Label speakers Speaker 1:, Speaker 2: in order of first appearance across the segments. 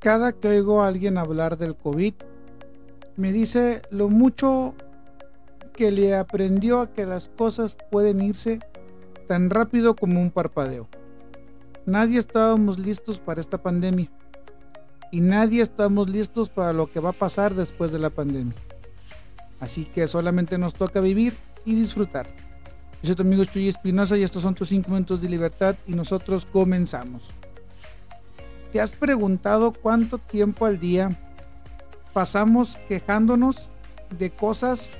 Speaker 1: Cada que oigo a alguien hablar del COVID, me dice lo mucho que le aprendió a que las cosas pueden irse tan rápido como un parpadeo. Nadie estábamos listos para esta pandemia y nadie estamos listos para lo que va a pasar después de la pandemia. Así que solamente nos toca vivir y disfrutar. Yo soy tu amigo Chuy Espinosa y estos son tus 5 minutos de libertad y nosotros comenzamos. ¿Te has preguntado cuánto tiempo al día pasamos quejándonos de cosas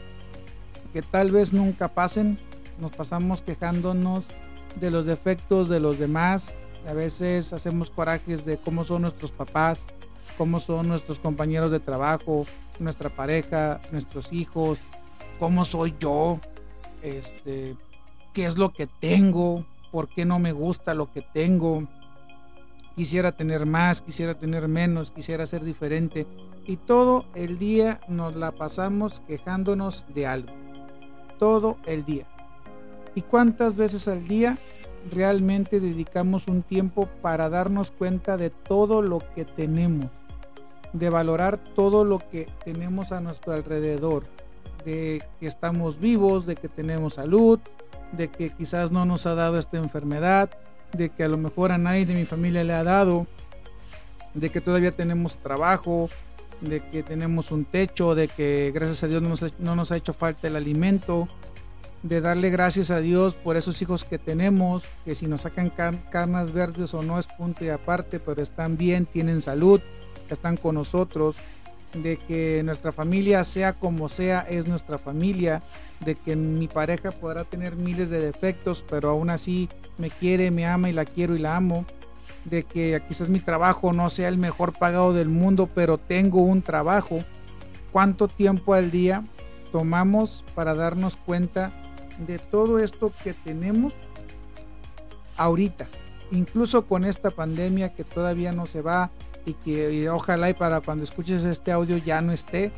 Speaker 1: que tal vez nunca pasen? Nos pasamos quejándonos de los defectos de los demás. A veces hacemos corajes de cómo son nuestros papás, cómo son nuestros compañeros de trabajo, nuestra pareja, nuestros hijos, cómo soy yo, este, qué es lo que tengo, por qué no me gusta lo que tengo. Quisiera tener más, quisiera tener menos, quisiera ser diferente. Y todo el día nos la pasamos quejándonos de algo. Todo el día. ¿Y cuántas veces al día realmente dedicamos un tiempo para darnos cuenta de todo lo que tenemos? de valorar todo lo que tenemos a nuestro alrededor, de que estamos vivos, de que tenemos salud, de que quizás no nos ha dado esta enfermedad, de que a lo mejor a nadie de mi familia le ha dado, de que todavía tenemos trabajo, de que tenemos un techo, de que gracias a Dios no nos, no nos ha hecho falta el alimento, de darle gracias a Dios por esos hijos que tenemos, que si nos sacan carnas verdes o no es punto y aparte, pero están bien, tienen salud, están con nosotros, de que nuestra familia sea como sea, es nuestra familia, de que mi pareja podrá tener miles de defectos, pero aún así me quiere, me ama y la quiero y la amo, de que quizás mi trabajo no sea el mejor pagado del mundo, pero tengo un trabajo. ¿Cuánto tiempo al día tomamos para darnos cuenta de todo esto que tenemos ahorita? Incluso con esta pandemia que todavía no se va, y que ojalá y para cuando escuches este audio ya no esté,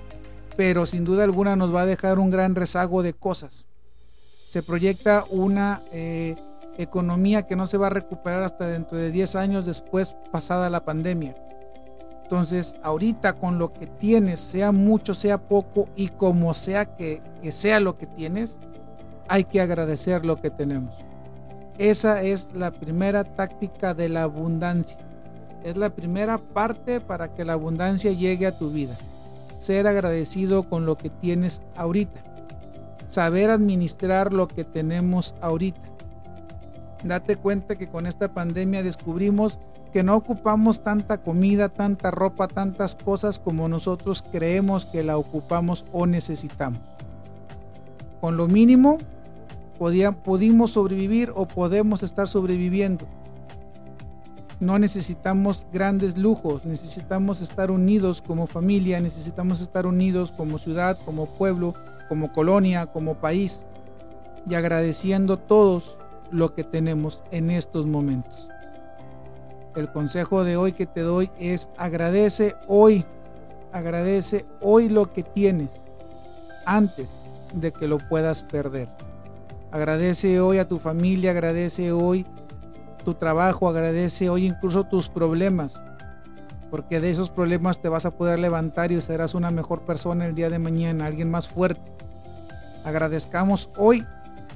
Speaker 1: pero sin duda alguna nos va a dejar un gran rezago de cosas. Se proyecta una eh, economía que no se va a recuperar hasta dentro de 10 años después pasada la pandemia. Entonces, ahorita con lo que tienes, sea mucho, sea poco, y como sea que, que sea lo que tienes, hay que agradecer lo que tenemos. Esa es la primera táctica de la abundancia es la primera parte para que la abundancia llegue a tu vida. Ser agradecido con lo que tienes ahorita. Saber administrar lo que tenemos ahorita. Date cuenta que con esta pandemia descubrimos que no ocupamos tanta comida, tanta ropa, tantas cosas como nosotros creemos que la ocupamos o necesitamos. Con lo mínimo pudimos sobrevivir o podemos estar sobreviviendo no necesitamos grandes lujos, necesitamos estar unidos como familia, necesitamos estar unidos como ciudad, como pueblo, como colonia, como país y agradeciendo todos lo que tenemos en estos momentos. El consejo de hoy que te doy es agradece hoy, agradece hoy lo que tienes antes de que lo puedas perder. Agradece hoy a tu familia, agradece hoy tu trabajo, agradece hoy incluso tus problemas, porque de esos problemas te vas a poder levantar y serás una mejor persona el día de mañana, alguien más fuerte. Agradezcamos hoy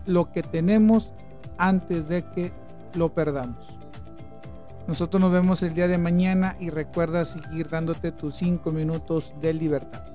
Speaker 1: lo que tenemos antes de que lo perdamos. Nosotros nos vemos el día de mañana y recuerda seguir dándote tus cinco minutos de libertad.